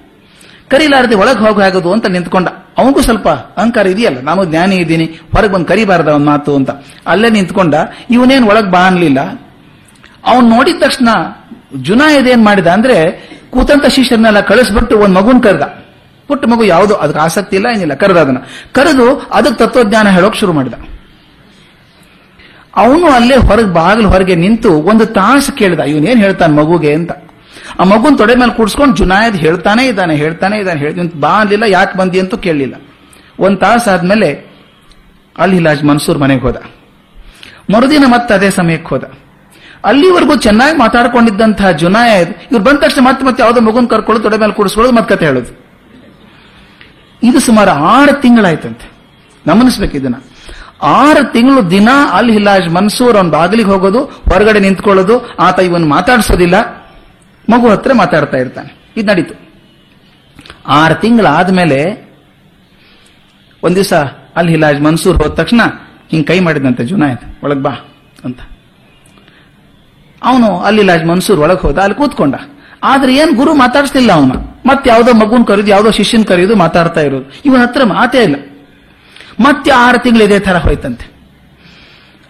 ಕರಿಲಾರದೆ ಒಳಗೆ ಹೋಗಿ ಆಗೋದು ಅಂತ ನಿಂತ್ಕೊಂಡ. ಅವನಿಗೂ ಸ್ವಲ್ಪ ಅಹಂಕಾರ ಇದೆಯಲ್ಲ? ನಾನು ಜ್ಞಾನಿ ಇದ್ದೀನಿ, ಹೊರಗೆ ಬಂದು ಕರಿಬಾರ್ದ ಅವನ ಮಾತು ಅಂತ. ಅಲ್ಲೇ ನಿಂತ್ಕೊಂಡ, ಇವನೇನು ಒಳಗೆ ಬಾ ಅನ್ಲಿಲ್ಲ. ಅವನ್ ನೋಡಿದ ತಕ್ಷಣ ಜುನಾ ಇದೇನ್ ಮಾಡಿದ ಅಂದ್ರೆ, ಕೂತಂತ ಶಿಷ್ಯರನ್ನೆಲ್ಲ ಕಳಿಸ್ಬಿಟ್ಟು ಒಂದು ಮಗುನ್ ಕರೆದ. ಪುಟ್ಟ ಮಗು ಯಾವುದು? ಅದಕ್ಕೆ ಆಸಕ್ತಿ ಇಲ್ಲ, ಏನಿಲ್ಲ. ಕರೆದ ಅದನ್ನ. ಕರೆದು ಅದಕ್ಕೆ ತತ್ವಜ್ಞಾನ ಹೇಳೋಕ್ ಶುರು ಮಾಡಿದ. ಅವನು ಅಲ್ಲೇ ಹೊರಗೆ ಬಾಗಿಲು ಹೊರಗೆ ನಿಂತು ಒಂದು ತಾಸು ಕೇಳಿದ, ಇವನೇನ್ ಹೇಳ್ತಾನೆ ಮಗುಗೆ? ಅಂತ. ಆ ಮಗುನ್ ತೊಡೆ ಮೇಲೆ ಕೂಡ್ಸ್ಕೊಂಡು ಜುನಾಯದ್ ಹೇಳ್ತಾನೆ ಇದ್ದಾನೆ ಹೇಳ್ತಾನೆ ಇದ್ದಾನೆ, ಹೇಳ್ತೀನಿ. ಬಾ ಅನ್ಲಿಲ್ಲ, ಯಾಕೆ ಬಂದಿ ಅಂತೂ ಕೇಳಲಿಲ್ಲ. ಒಂದ್ ತಾಸು ಆದ್ಮೇಲೆ ಅಲ್ ಹಿಲಾಜ್ ಮನ್ಸೂರ್ ಮನೆಗೆ ಹೋದ. ಮರುದಿನ ಮತ್ತೆ ಅದೇ ಸಮಯಕ್ಕೆ ಹೋದ. ಅಲ್ಲಿವರೆಗೂ ಚೆನ್ನಾಗಿ ಮಾತಾಡ್ಕೊಂಡಿದ್ದಂತಹ ಜುನಾಯದ್, ಇವ್ರು ಬಂದ ತಕ್ಷಣ ಮತ್ತೆ ಮತ್ತೆ ಯಾವುದೋ ಮಗುನ್ ಕರ್ಕೊಳ್ಳೋದು, ತೊಡೆ ಮೇಲೆ ಕೂಡಿಸ್ಕೊಳ್ಳೋದು, ಮತ್ತೆ ಕತೆ ಹೇಳೋದು. ಇದು ಸುಮಾರು ಆರು ತಿಂಗಳಾಯ್ತಂತೆ. ಗಮನಿಸ್ಬೇಕು ಇದನ್ನ. ಆರು ತಿಂಗಳು ದಿನ ಅಲ್ ಹಿಲಾಜ್ ಮನ್ಸೂರ್ ಅವ್ನ ಬಾಗಿಲಿಗೆ ಹೋಗೋದು, ಹೊರಗಡೆ ನಿಂತ್ಕೊಳ್ಳೋದು, ಆತ ಇವನ್ ಮಾತಾಡ್ಸೋದಿಲ್ಲ. ಮಗು ಹತ್ರ ಮಾತಾಡ್ತಾ ಇರ್ತಾನೆ. ಇದು ನಡೀತು. ಆರು ತಿಂಗಳಾದ್ಮೇಲೆ ಒಂದ್ ದಿವಸ ಅಲ್ಲಿ ಹಿಲಾಜ್ ಮನ್ಸೂರ್ ಹೋದ ತಕ್ಷಣ ಹಿಂಗ್ ಕೈ ಮಾಡಿದಂತೆ ಜುನಾಯತ್ ಒಳಗ್ ಬಾ ಅಂತ. ಅವನು ಅಲ್ಲಿ ಲಾಜ್ ಮನ್ಸೂರ್ ಒಳಗೆ ಹೋದ, ಅಲ್ಲಿ ಕೂತ್ಕೊಂಡ. ಆದ್ರೆ ಏನ್ ಗುರು ಮಾತಾಡಿಸ್ಲಿಲ್ಲ ಅವನ. ಮತ್ತೆ ಯಾವ್ದೋ ಮಗುನ್ ಕರೆದು, ಯಾವ್ದೋ ಶಿಷ್ಯನ್ ಕರೆಯೋದು ಮಾತಾಡ್ತಾ ಇರೋದು. ಇವನ ಹತ್ರ ಮಾತೇ ಇಲ್ಲ. ಮತ್ತೆ ಆರು ತಿಂಗಳು ಇದೇ ತರ ಹೋಯ್ತಂತೆ.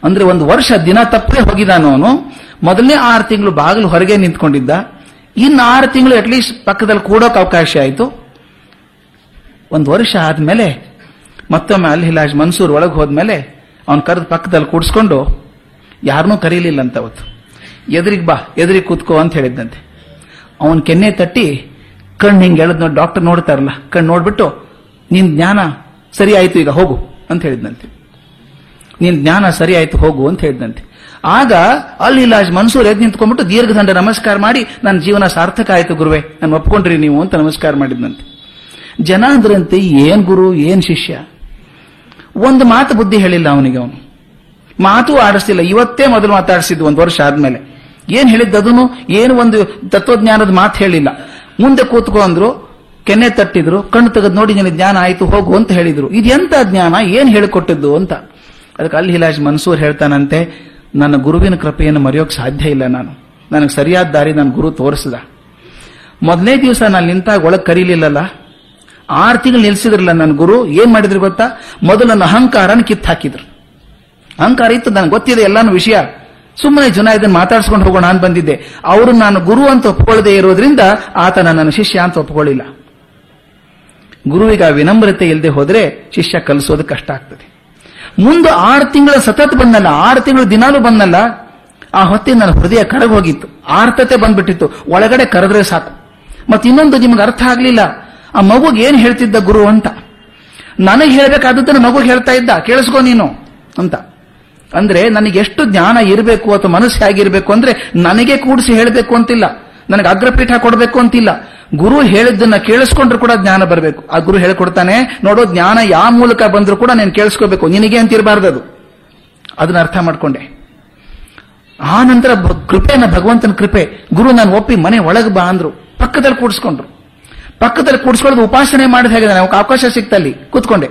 ಅಂದ್ರೆ ಒಂದು ವರ್ಷ ದಿನ ತಪ್ಪದೆ ಹೋಗಿದ್ದಾನು ಅವನು. ಮೊದಲನೇ ಆರು ತಿಂಗಳು ಬಾಗಿಲು ಹೊರಗೆ ನಿಂತ್ಕೊಂಡಿದ್ದ. ಇನ್ನು ಆರು ತಿಂಗಳು ಅಟ್ಲೀಸ್ಟ್ ಪಕ್ಕದಲ್ಲಿ ಕೂಡೋಕೆ ಅವಕಾಶ ಆಯಿತು. ಒಂದು ವರ್ಷ ಆದಮೇಲೆ ಮತ್ತೊಮ್ಮೆ ಅಲ್ಲಿ ಹಿಲಾಜ್ ಮನ್ಸೂರ್ ಒಳಗೆ ಹೋದ್ಮೇಲೆ ಅವ್ನು ಕರೆದು ಪಕ್ಕದಲ್ಲಿ ಕೂಡಿಸ್ಕೊಂಡು ಯಾರನ್ನೂ ಕರೀಲಿಲ್ಲ ಅಂತ ಅವತ್ತು. ಎದುರಿಗೆ ಬಾ, ಎದುರಿಗೆ ಕೂತ್ಕೋ ಅಂತ ಹೇಳಿದ್ದಂತೆ ಅವನ ಕೆನ್ನೆ ತಟ್ಟಿ ಕಣ್ಣು ಹಿಂಗೆ ಹೇಳಿದ್ನೋ ಡಾಕ್ಟರ್ ನೋಡ್ತಾರಲ್ಲ, ಕಣ್ಣು ನೋಡ್ಬಿಟ್ಟು, ನಿನ್ ಜ್ಞಾನ ಸರಿ ಆಯ್ತು, ಈಗ ಹೋಗು, ಅಂತ ಹೇಳಿದ್ನಂತೆ. ನಿನ್ ಜ್ಞಾನ ಸರಿ ಆಯ್ತು, ಹೋಗು, ಅಂತ ಹೇಳಿದಂತೆ ಆಗ ಅಲ್ಲಿ ಇಲ್ಲ ಮನ್ಸೂರ್ ಎದ್ದು ನಿಂತ್ಕೊಂಡ್ಬಿಟ್ಟು ದೀರ್ಘದಂಡ ನಮಸ್ಕಾರ ಮಾಡಿ, ನನ್ನ ಜೀವನ ಸಾರ್ಥಕ ಆಯ್ತು ಗುರುವೆ ನಾನು ಒಪ್ಕೊಂಡ್ರಿ ನೀವು ಅಂತ ನಮಸ್ಕಾರ ಮಾಡಿದ್ನಂತೆ. ಜನ ಅಂದ್ರಂತೆ ಏನ್ ಗುರು, ಏನ್ ಶಿಷ್ಯ? ಒಂದು ಮಾತು ಬುದ್ಧಿ ಹೇಳಿಲ್ಲ ಅವನಿಗೆ ಅವನು. ಮಾತು ಆಡಿಸ್ತಿಲ್ಲ ಇವತ್ತೇ ಮೊದಲು ಮಾತಾಡಿಸಿದ್ದು ಒಂದು ವರ್ಷ ಆದ್ಮೇಲೆ. ಏನ್ ಹೇಳಿದ್ದದನು ಏನು ಒಂದು ತತ್ವಜ್ಞಾನದ ಮಾತು ಹೇಳಿಲ್ಲ. ಮುಂದೆ ಕೂತ್ಕೊಂಡ್ರು ಕೆನ್ನೆ ತಟ್ಟಿದ್ರು, ಕಣ್ಣು ತೆಗೆದು ನೋಡಿ, ನಿನಗೆ ಜ್ಞಾನ ಆಯ್ತು, ಹೋಗು ಅಂತ ಹೇಳಿದ್ರು. ಇದೆಂತ ಜ್ಞಾನ? ಏನ್ ಹೇಳಿಕೊಟ್ಟಿದ್ದು ಅಂತ. ಅದಕ್ಕೆ ಅಲ್ಲಿ ಮನ್ಸೂರ್ ಹೇಳ್ತಾನಂತೆ ನನ್ನ ಗುರುವಿನ ಕೃಪೆಯನ್ನು ಮರೆಯೋಕೆ ಸಾಧ್ಯ ಇಲ್ಲ ನಾನು. ನನಗೆ ಸರಿಯಾದ ದಾರಿ ನನ್ನ ಗುರು ತೋರಿಸಿದ. ಮೊದಲನೇ ದಿವಸ ನಾನು ನಿಂತಾಗ ಒಳಗೆ ಕರೀಲಿಲ್ಲಲ್ಲ? ಆರು ತಿಂಗಳು ನಿಲ್ಸಿದ್ರಲ್ಲ ನನ್ನ ಗುರು? ಏನ್ ಮಾಡಿದ್ರು ಗೊತ್ತಾ? ಮೊದಲು ನನ್ನ ಅಹಂಕಾರನ ಕಿತ್ತು ಹಾಕಿದ್ರು. ಅಹಂಕಾರ ಇತ್ತು, ನನಗೆ ಗೊತ್ತಿದೆ ಎಲ್ಲಾನು ವಿಷಯ. ಸುಮ್ಮನೆ ಜನ ಇದನ್ನು ಮಾತಾಡ್ಸ್ಕೊಂಡು ಹೋಗೋಣ ಅಂತ ಬಂದಿದ್ದೆ. ಅವರು ನಾನು ಗುರು ಅಂತ ಒಪ್ಪಿಕೊಳ್ಳದೆ ಇರೋದ್ರಿಂದ ಆತ ನನ್ನ ಶಿಷ್ಯ ಅಂತ ಒಪ್ಪಿಕೊಳ್ಳಿಲ್ಲ ಗುರುವಿಗೆ ಆ ವಿನಮ್ರತೆ ಇಲ್ಲದೆ ಹೋದ್ರೆ ಶಿಷ್ಯ ಕಲಿಸೋದು ಕಷ್ಟ ಆಗ್ತದೆ. ಮುಂದೆ ಆರು ತಿಂಗಳ ಸತತ ಬಂದಲ್ಲ, ಆರು ತಿಂಗಳು ದಿನಾಲೂ ಬಂದಲ್ಲ, ಆ ಹೊತ್ತಿಗೆ ನನ್ನ ಹೃದಯ ಕರಗೋಗಿತ್ತು ಆರ್ತತೆ ಬಂದ್ಬಿಟ್ಟಿತ್ತು. ಒಳಗಡೆ ಕರೆದ್ರೆ ಸಾಕು. ಮತ್ತೆ ಇನ್ನೊಂದು ನಿಮ್ಗೆ ಅರ್ಥ ಆಗಲಿಲ್ಲ. ಆ ಮಗುಗೆ ಏನ್ ಹೇಳ್ತಿದ್ದ ಗುರು ಅಂತ? ನನಗೆ ಹೇಳಬೇಕಾದದ್ದನ್ನು ಮಗು ಹೇಳ್ತಾ ಇದ್ದ. ಕೇಳಿಸ್ಕೋ ನೀನು ಅಂತ. ಅಂದ್ರೆ ನನಗೆ ಎಷ್ಟು ಜ್ಞಾನ ಇರಬೇಕು ಅಥವಾ ಮನಸ್ಸು ಹೇಗಿರಬೇಕು ಅಂದ್ರೆ ನನಗೆ ಕೂಡಿಸಿ ಹೇಳಬೇಕು ಅಂತಿಲ್ಲ. ನನಗೆ ಅಗ್ರಪೀಠ ಕೊಡಬೇಕು ಅಂತಿಲ್ಲ. ಗುರು ಹೇಳಿದ್ದನ್ನ ಕೇಳಿಸ್ಕೊಂಡ್ರು ಕೂಡ ಜ್ಞಾನ ಬರಬೇಕು. ಆ ಗುರು ಹೇಳ್ಕೊಡ್ತಾನೆ, ನೋಡೋ, ಜ್ಞಾನ ಯಾವ ಮೂಲಕ ಬಂದರೂ ಕೂಡ ನೀನು ಕೇಳಿಸ್ಕೋಬೇಕು. ನಿನಗೆ ಅಂತಿರಬಾರ್ದು ಅದು. ಅದನ್ನ ಅರ್ಥ ಮಾಡ್ಕೊಂಡೆ. ಆ ನಂತರ ಕೃಪೆನ, ಭಗವಂತನ ಕೃಪೆ. ಗುರು, ನಾನು ಒಪ್ಪಿ ಮನೆ ಒಳಗೆ ಬಾ ಅಂದ್ರು. ಪಕ್ಕದಲ್ಲಿ ಕೂಡಿಸ್ಕೊಂಡ್ರು. ಪಕ್ಕದಲ್ಲಿ ಕೂಡಿಸ್ಕೊಳ್ಳೋದು ಉಪಾಸನೆ ಮಾಡಿದ ಹೇಗೆ ನಾವು ಅವಕಾಶ ಸಿಕ್ತಲ್ಲಿ ಕೂತ್ಕೊಂಡೆ.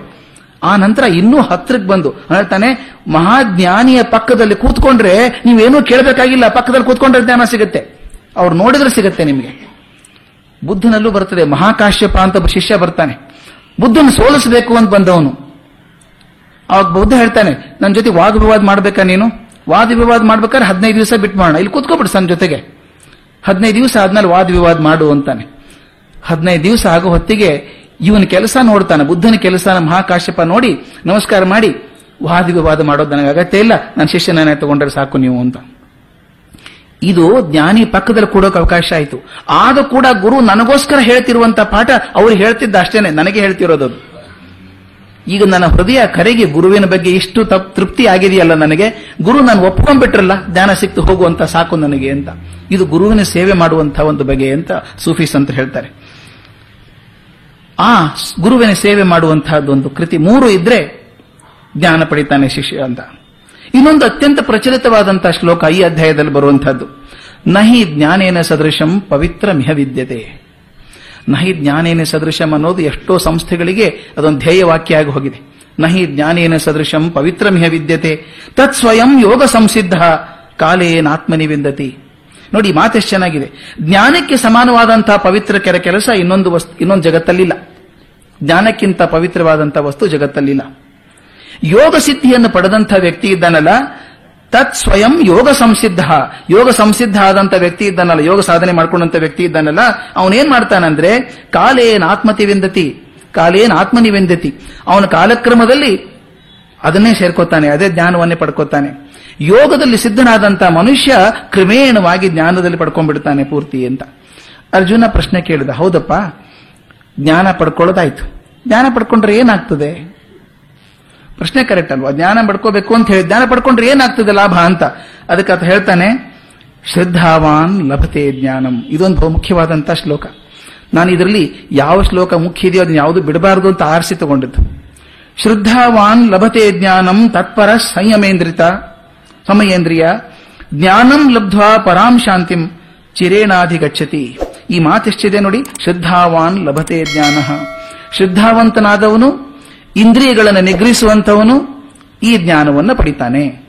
ಆ ನಂತರ ಇನ್ನೂ ಹತ್ರಕ್ಕೆ ಬಂದು, ಹೇಳ್ತಾನೆ, ಮಹಾಜ್ಞಾನಿಯ ಪಕ್ಕದಲ್ಲಿ ಕೂತ್ಕೊಂಡ್ರೆ ನೀವೇನೂ ಕೇಳಬೇಕಾಗಿಲ್ಲ. ಪಕ್ಕದಲ್ಲಿ ಕೂತ್ಕೊಂಡ್ರೆ ಜ್ಞಾನ ಸಿಗುತ್ತೆ. ಅವ್ರು ನೋಡಿದ್ರೆ ಸಿಗುತ್ತೆ ನಿಮಗೆ. ಬುದ್ಧನಲ್ಲೂ ಬರ್ತದೆ. ಮಹಾಕಾಶ್ಯಪ ಅಂತ ಶಿಷ್ಯ ಬರ್ತಾನೆ. ಬುದ್ಧನ ಸೋಲಿಸಬೇಕು ಅಂತ ಬಂದವನು. ಅವಾಗ ಬುದ್ಧ ಹೇಳ್ತಾನೆ ನನ್ನ ಜೊತೆ ವಾದ ವಿವಾದ ಮಾಡ್ಬೇಕಾ ನೀನು? ವಾದ ವಿವಾದ ಮಾಡ್ಬೇಕಾದ್ರೆ ಹದಿನೈದು ದಿವಸ ಬಿಟ್ಟು ಮಾಡೋಣ. ಇಲ್ಲಿ ಕೂತ್ಕೊಬಿಡು ಸನ್ ಜೊತೆಗೆ. ಹದಿನೈದು ದಿವಸ ಆದ್ಮೇಲೆ ವಾದ ವಿವಾದ ಮಾಡು ಅಂತಾನೆ. ಹದಿನೈದು ದಿವಸ ಆಗೋ ಹೊತ್ತಿಗೆ ಇವನ ಕೆಲಸ ನೋಡ್ತಾನೆ. ಬುದ್ಧನ ಕೆಲಸ ಮಹಾಕಾಶ್ಯಪ ನೋಡಿ, ನಮಸ್ಕಾರ ಮಾಡಿ, ವಾದ ವಿವಾದ ಮಾಡೋದು ನನಗೆ ಅಗತ್ಯ ಇಲ್ಲ. ನನ್ನ ಶಿಷ್ಯನೇ ತಗೊಂಡ್ರೆ ಸಾಕು ನೀವು ಅಂತ. ಇದು ಜ್ಞಾನಿ ಪಕ್ಕದಲ್ಲಿ ಕೊಡೋಕೆ ಅವಕಾಶ ಆಯಿತು. ಆಗ ಕೂಡ ಗುರು ನನಗೋಸ್ಕರ ಹೇಳ್ತಿರುವಂತ ಪಾಠ ಅವ್ರು ಹೇಳ್ತಿದ್ದ ಅಷ್ಟೇನೆ, ನನಗೆ ಹೇಳ್ತಿರೋದು. ಈಗ ನನ್ನ ಹೃದಯ ಕರೆಗೆ ಗುರುವಿನ ಬಗ್ಗೆ ಇಷ್ಟು ತಪ್- ತೃಪ್ತಿ ಆಗಿದೆಯಲ್ಲ ನನಗೆ? ಗುರು ನಾನು ಒಪ್ಕೊಂಡ್ಬಿಟ್ರಲ್ಲ, ಜ್ಞಾನ ಸಿಕ್ತು ಹೋಗುವಂತ ಸಾಕು ನನಗೆ ಅಂತ. ಇದು ಗುರುವಿನ ಸೇವೆ ಮಾಡುವಂತ ಒಂದು ಬಗೆ ಅಂತ ಸೂಫೀಸ್ ಅಂತ ಹೇಳ್ತಾರೆ. ಆ ಗುರುವಿನ ಸೇವೆ ಮಾಡುವಂತಹದ್ದು ಒಂದು ಕೃತಿ ಮೂರು ಇದ್ರೆ ಜ್ಞಾನ ಪಡಿತಾನೆ ಶಿಷ್ಯ ಅಂತ. ಇನ್ನೊಂದು ಅತ್ಯಂತ ಪ್ರಚಲಿತವಾದಂತಹ ಶ್ಲೋಕ ಈ ಅಧ್ಯಾಯದಲ್ಲಿ ಬರುವಂತಹದ್ದು ನಹಿ ಜ್ಞಾನೇನ ಸದೃಶಂ ಪವಿತ್ರ ಮಿಹ ವಿದ್ಯತೆ. ನಹಿ ಜ್ಞಾನೇನ ಸದೃಶಂ ಅನ್ನೋದು ಎಷ್ಟೋ ಸಂಸ್ಥೆಗಳಿಗೆ ಅದೊಂದು ಧ್ಯೇಯ ವಾಕ್ಯ ಆಗಿ ಹೋಗಿದೆ. ನಹಿ ಜ್ಞಾನೇನ ಸದೃಶಂ ಪವಿತ್ರ ಮಿಹ ವಿದ್ಯತೆ. ತತ್ ಸ್ವಯಂ ಯೋಗ ಸಂಸಿದ್ಧ ಕಾಲೇನಾತ್ಮನಿ ವಿಂದತಿ. ನೋಡಿ ಮಾತೆಷ್ಟು ಚೆನ್ನಾಗಿದೆ. ಜ್ಞಾನಕ್ಕೆ ಸಮಾನವಾದಂತಹ ಪವಿತ್ರ ಕೆರ ಕೆಲಸ ಇನ್ನೊಂದು ವಸ್ತು, ಇನ್ನೊಂದು ಜಗತ್ತಲ್ಲಿಲ್ಲ. ಜ್ಞಾನಕ್ಕಿಂತ ಪವಿತ್ರವಾದಂತಹ ವಸ್ತು ಜಗತ್ತಲ್ಲಿಲ್ಲ. ಯೋಗ ಸಿದ್ಧಿಯನ್ನು ಪಡೆದಂಥ ವ್ಯಕ್ತಿ ಇದ್ದಾನಲ್ಲ, ತತ್ ಸ್ವಯಂ ಯೋಗ ಸಂಸಿದ್ಧ. ಯೋಗ ಸಂಸಿದ್ಧ ಆದಂತ ವ್ಯಕ್ತಿ ಇದ್ದಾನಲ್ಲ, ಯೋಗ ಸಾಧನೆ ಮಾಡ್ಕೊಂಡಂತ ವ್ಯಕ್ತಿ ಇದ್ದಾನಲ್ಲ ಅವನೇನ್ ಮಾಡ್ತಾನಂದ್ರೆ, ಕಾಲೇನ್ ಆತ್ಮತಿ ವಿಂದತಿ ಕಾಲೇನ್ ಆತ್ಮನಿ ವಿಂದತಿ ಅವನ ಕಾಲಕ್ರಮದಲ್ಲಿ ಅದನ್ನೇ ಸೇರ್ಕೋತಾನೆ, ಅದೇ ಜ್ಞಾನವನ್ನೇ ಪಡ್ಕೋತಾನೆ. ಯೋಗದಲ್ಲಿ ಸಿದ್ಧನಾದಂತ ಮನುಷ್ಯ ಕ್ರಮೇಣವಾಗಿ ಜ್ಞಾನದಲ್ಲಿ ಪಡ್ಕೊಂಡ್ಬಿಡ್ತಾನೆ ಪೂರ್ತಿ ಅಂತ. ಅರ್ಜುನ ಪ್ರಶ್ನೆ ಕೇಳಿದ, ಹೌದಪ್ಪ, ಜ್ಞಾನ ಪಡ್ಕೊಳ್ಳೋದಾಯ್ತು. ಜ್ಞಾನ ಪಡ್ಕೊಂಡ್ರೆ ಏನಾಗ್ತದೆ? ಪ್ರಶ್ನೆ ಕರೆಕ್ಟ್ ಅಲ್ವಾ? ಜ್ಞಾನ ಪಡ್ಕೋಬೇಕು ಅಂತ ಹೇಳಿ, ಜ್ಞಾನ ಪಡ್ಕೊಂಡ್ರೆ ಏನಾಗ್ತದೆ ಲಾಭ ಅಂತ? ಅದಕ್ಕೆ ಆತ ಹೇಳ್ತಾನೆ, ಶ್ರದ್ಧಾವಾನ್ ಲಭತೆ ಜ್ಞಾನಂ. ಇದೊಂದು ಬಹು ಮುಖ್ಯವಾದಂತಹ ಶ್ಲೋಕ. ನಾನು ಇದರಲ್ಲಿ ಯಾವ ಶ್ಲೋಕ ಮುಖ್ಯ ಇದೆಯೋ ಅದನ್ನ ಯಾವುದು ಬಿಡಬಾರದು ಅಂತ ಆರಿಸಿ ತಗೊಂಡಿದ್ದು. ಶ್ರದ್ಧಾವಾನ್ ಲಭತೆ ಜ್ಞಾನಂ ತತ್ಪರ ಸಂಯಮೇಂದ್ರಿತ. ಸಮಯೇಂದ್ರಿಯ. ಜ್ಞಾನಂ ಲಬ್ಧ್ವಾ ಪರಾಂ ಶಾಂತಿಂ. ಚಿರೇಣಾಧಿಗಚ್ಚತಿ ಈ ಮಾತೆಷ್ಟಿದೆ ನೋಡಿ? ಶ್ರದ್ಧಾವಾನ್ ಲಭತೆ ಜ್ಞಾನ. ಶ್ರದ್ಧಾವಂತನಾದವನು ಇಂದ್ರಿಯಗಳನ್ನು ನಿಗ್ರಹಿಸುವಂತವನು ಈ ಜ್ಞಾನವನ್ನು ಪಡಿತಾನೆ.